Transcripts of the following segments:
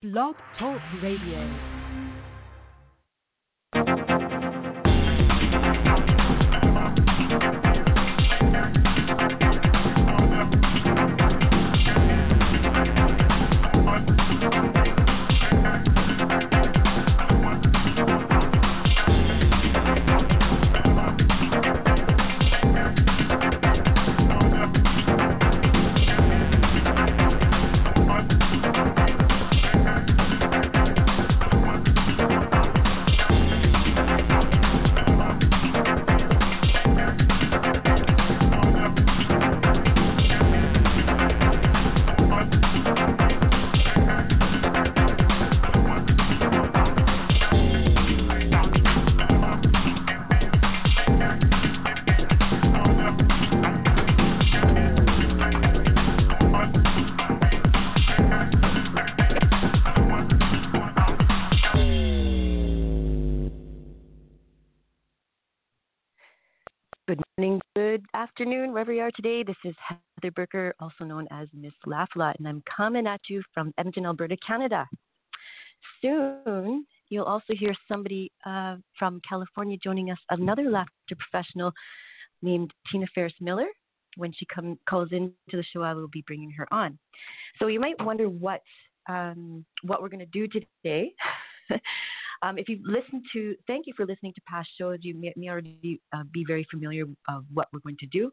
Blog Talk Radio. Afternoon, wherever you are today. This is Heather Burger, also known as Miss Lafalot, and I'm coming at you from Edmonton, Alberta, Canada. Soon, you'll also hear somebody uh, from California joining us, another laughter professional named Tina Ferris Miller. When she come, calls into the show, I will be bringing her on. So you might wonder what um, what we're going to do today. Um, if you've listened to, thank you for listening to past shows. You may, may already uh, be very familiar of what we're going to do.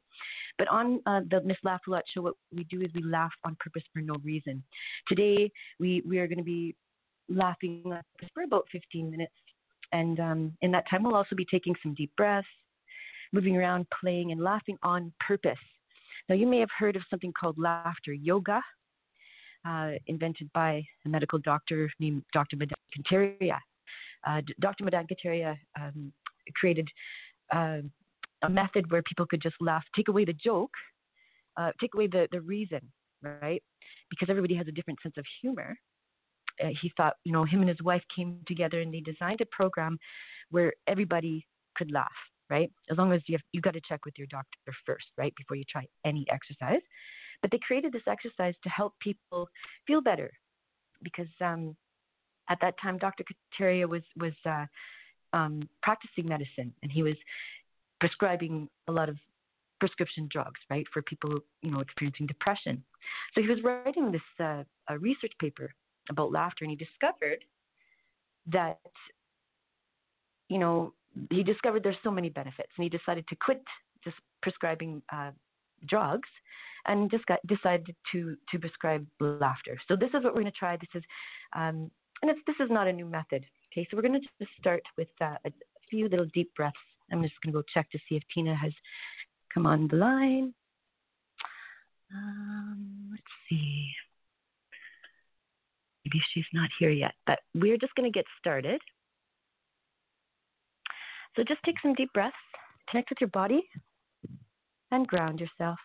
But on uh, the Miss Laugh show, what we do is we laugh on purpose for no reason. Today, we, we are going to be laughing for about 15 minutes. And um, in that time, we'll also be taking some deep breaths, moving around, playing, and laughing on purpose. Now, you may have heard of something called laughter yoga. Uh, invented by a medical doctor named Dr. Madan Kataria uh, Dr. Madan um, created uh, a method where people could just laugh, take away the joke, uh, take away the, the reason, right? Because everybody has a different sense of humor. Uh, he thought, you know, him and his wife came together and they designed a program where everybody could laugh, right? As long as you have, you got to check with your doctor first, right, before you try any exercise. But they created this exercise to help people feel better because um, at that time, Dr. Kataria was was uh, um, practicing medicine, and he was prescribing a lot of prescription drugs, right, for people you know experiencing depression. So he was writing this uh, a research paper about laughter, and he discovered that you know he discovered there's so many benefits, and he decided to quit just prescribing uh, drugs and just got decided to to prescribe laughter. So this is what we're going to try. This is um, and this is not a new method. Okay, so we're going to just start with uh, a few little deep breaths. I'm just going to go check to see if Tina has come on the line. Um, let's see. Maybe she's not here yet, but we're just going to get started. So just take some deep breaths, connect with your body, and ground yourself.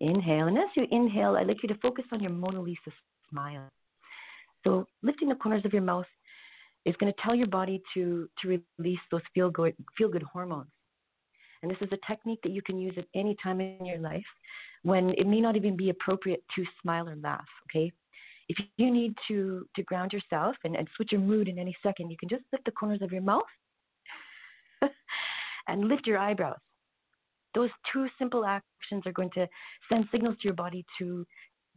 Inhale. And as you inhale, I'd like you to focus on your Mona Lisa smile. So lifting the corners of your mouth is going to tell your body to, to release those feel good, feel good hormones. And this is a technique that you can use at any time in your life when it may not even be appropriate to smile or laugh, okay? If you need to, to ground yourself and, and switch your mood in any second, you can just lift the corners of your mouth and lift your eyebrows. Those two simple actions are going to send signals to your body to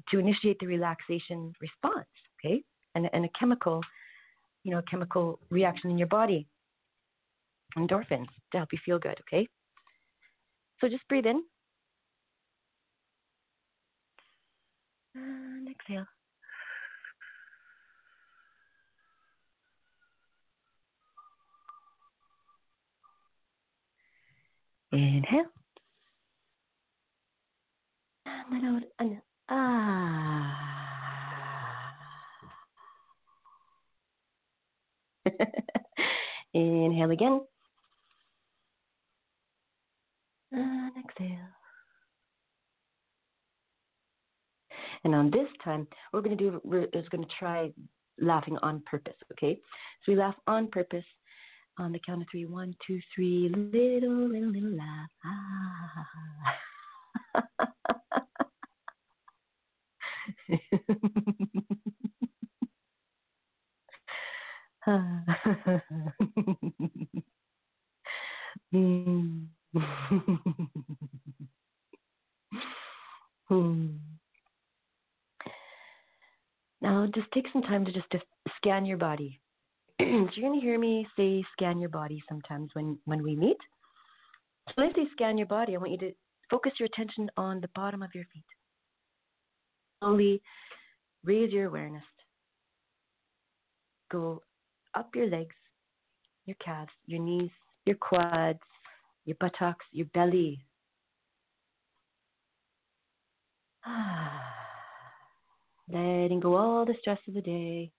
to initiate the relaxation response, okay? And, and a chemical, you know, a chemical reaction in your body. Endorphins to help you feel good, okay? So just breathe in. And exhale. Inhale. Out and ah. Inhale again. And exhale. And on this time, we're going to do, just going to try laughing on purpose, okay? So we laugh on purpose On the count of three, one, two, three. Little, little, little laugh. Ah. Now, just take some time to just to scan your body. so you're going to hear me say scan your body sometimes when, when we meet. So when I say scan your body, I want you to focus your attention on the bottom of your feet. Slowly raise your awareness. Go up your legs, your calves, your knees, your quads, your buttocks, your belly. Letting go all the stress of the day.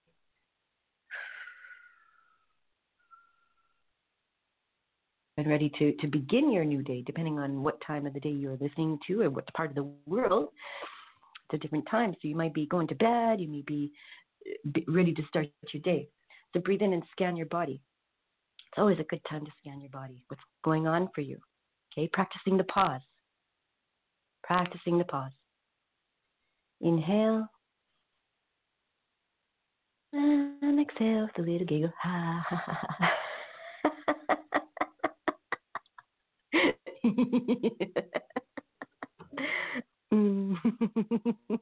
And ready to, to begin your new day, depending on what time of the day you're listening to or what part of the world. It's a different time. So you might be going to bed, you may be uh, ready to start your day. So breathe in and scan your body. It's always a good time to scan your body. What's going on for you? Okay, practicing the pause. Practicing the pause. Inhale. And exhale with a little giggle. Ha ha ha ha. Mm.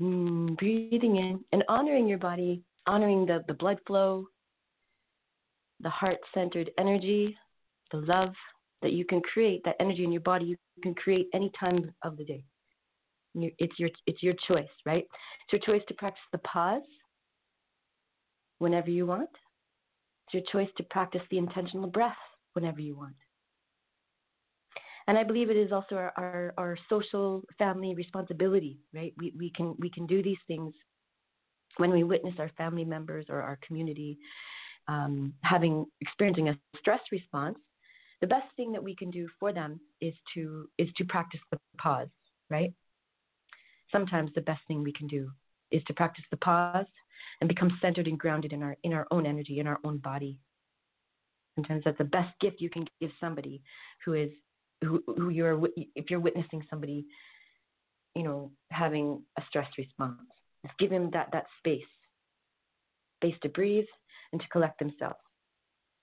mm, breathing in and honoring your body, honoring the, the blood flow, the heart centered energy, the love that you can create, that energy in your body you can create any time of the day. It's your, it's your choice, right? It's your choice to practice the pause whenever you want. It's your choice to practice the intentional breath whenever you want. And I believe it is also our, our, our social family responsibility, right? We, we, can, we can do these things when we witness our family members or our community um, having experiencing a stress response, the best thing that we can do for them is to is to practice the pause, right? Sometimes the best thing we can do is to practice the pause and become centered and grounded in our in our own energy, in our own body. Sometimes that's the best gift you can give somebody who is who, who you're if you're witnessing somebody, you know, having a stress response. Just give them that that space, space to breathe, and to collect themselves.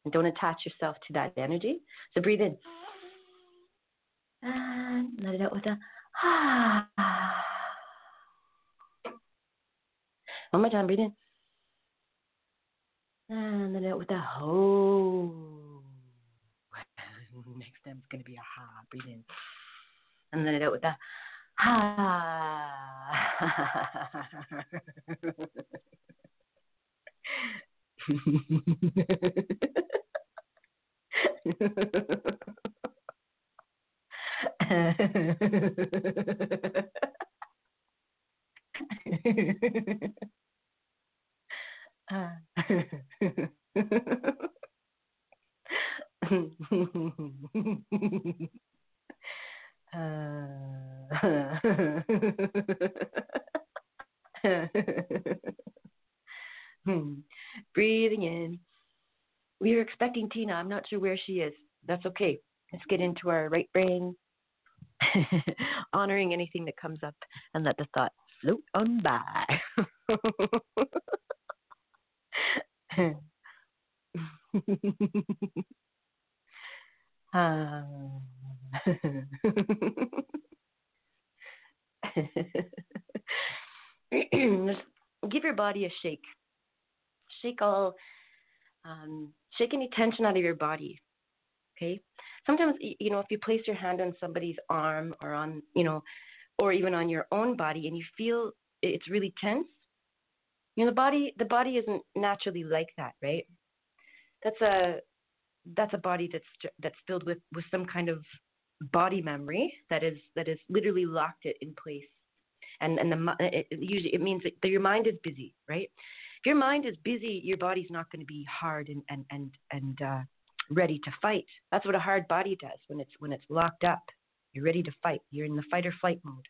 And don't attach yourself to that energy. So breathe in. And let it out with a ah. One more time, breathe in. And let it out with a ho. Next time it's going to be a ha. Breathe in. And let it out with a ha. Hmm. Breathing in. We are expecting Tina. I'm not sure where she is. That's okay. Let's get into our right brain, honoring anything that comes up and let the thought float on by. give your body a shake shake all, um, shake any tension out of your body. Okay. Sometimes, you know, if you place your hand on somebody's arm or on, you know, or even on your own body and you feel it's really tense, You know, the body the body isn't naturally like that, right? That's a that's a body that's that's filled with with some kind of body memory that is that is literally locked it in place. And and the it, it usually it means that your mind is busy right? If your mind is busy your body's not going to be hard and and and and uh, ready to fight. That's what a hard body does when it's when it's locked up. You're ready to fight. You're in the fight or flight mode.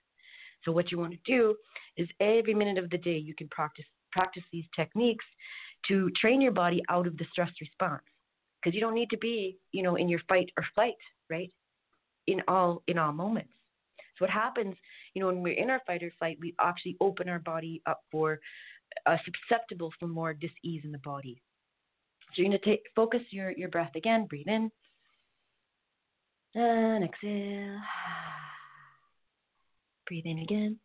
So what you want to do is every minute of the day you can practice practice these techniques to train your body out of the stress response because you don't need to be you know in your fight or flight right? In all in all moments. So what happens you know when we're in our fight or flight we actually open our body up for uh, susceptible for more dis-ease in the body. So you're to take focus your your breath again breathe in. And exhale. Breathe in again.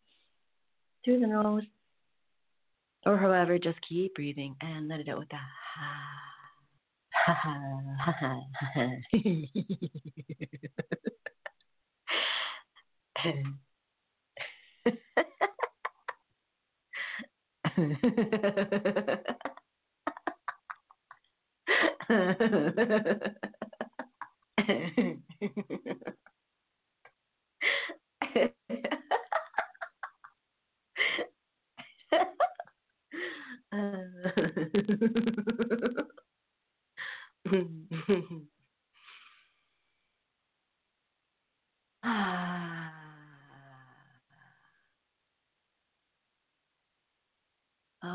Through the nose. Or however, just keep breathing and let it out with that. Ha ha ha ha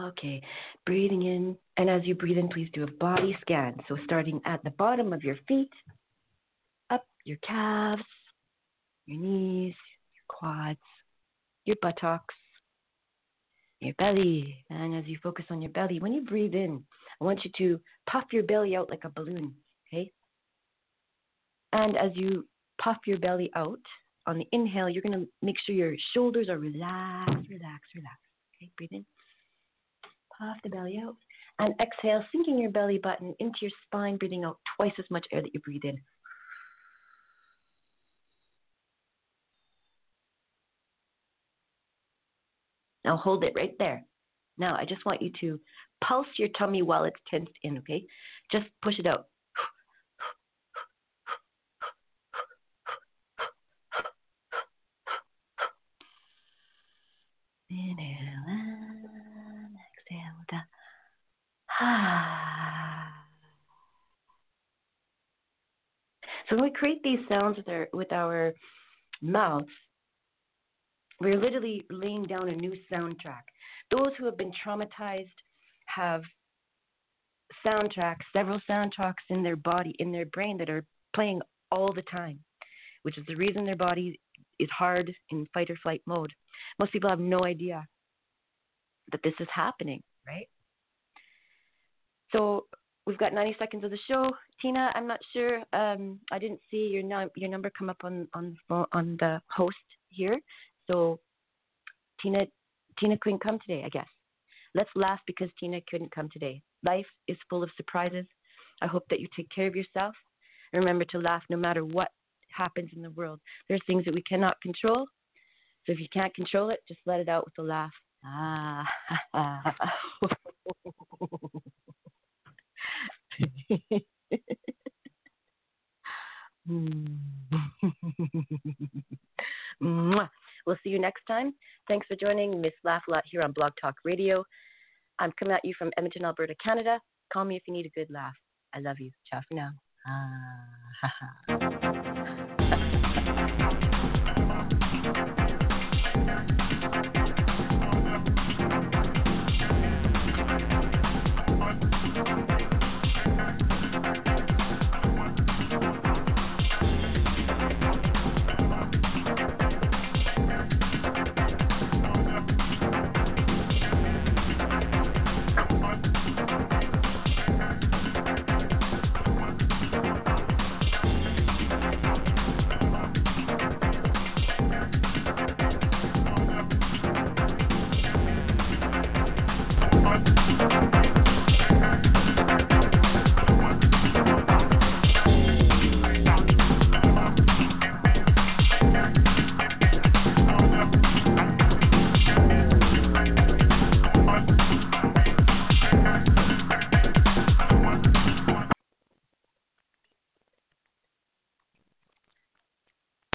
okay, breathing in. And as you breathe in, please do a body scan. So starting at the bottom of your feet, up your calves, your knees, your quads, your buttocks, your belly. And as you focus on your belly, when you breathe in, I want you to puff your belly out like a balloon, okay? And as you puff your belly out on the inhale, you're going to make sure your shoulders are relaxed, relaxed, relaxed. Okay, breathe in. Puff the belly out. And exhale, sinking your belly button into your spine, breathing out twice as much air that you breathe in. Now hold it right there. Now I just want you to pulse your tummy while it's tensed in, okay? Just push it out. Inhale and exhale with a So when we create these sounds with our with our mouths, we're literally laying down a new soundtrack. Those who have been traumatized have soundtracks, several soundtracks in their body, in their brain that are playing all the time, which is the reason their body is hard in fight or flight mode. Most people have no idea that this is happening, right? So we've got 90 seconds of the show. Tina, I'm not sure. Um, I didn't see your num- your number come up on on on the host here. So Tina Tina couldn't come today, I guess. Let's laugh because Tina couldn't come today. Life is full of surprises. I hope that you take care of yourself. And remember to laugh no matter what happens in the world. There's things that we cannot control. So if you can't control it, just let it out with a laugh. Ah. See you next time. Thanks for joining Miss Lafalot here on Blog Talk Radio. I'm coming at you from Edmonton, Alberta, Canada. Call me if you need a good laugh. I love you. Ciao for now. Ah,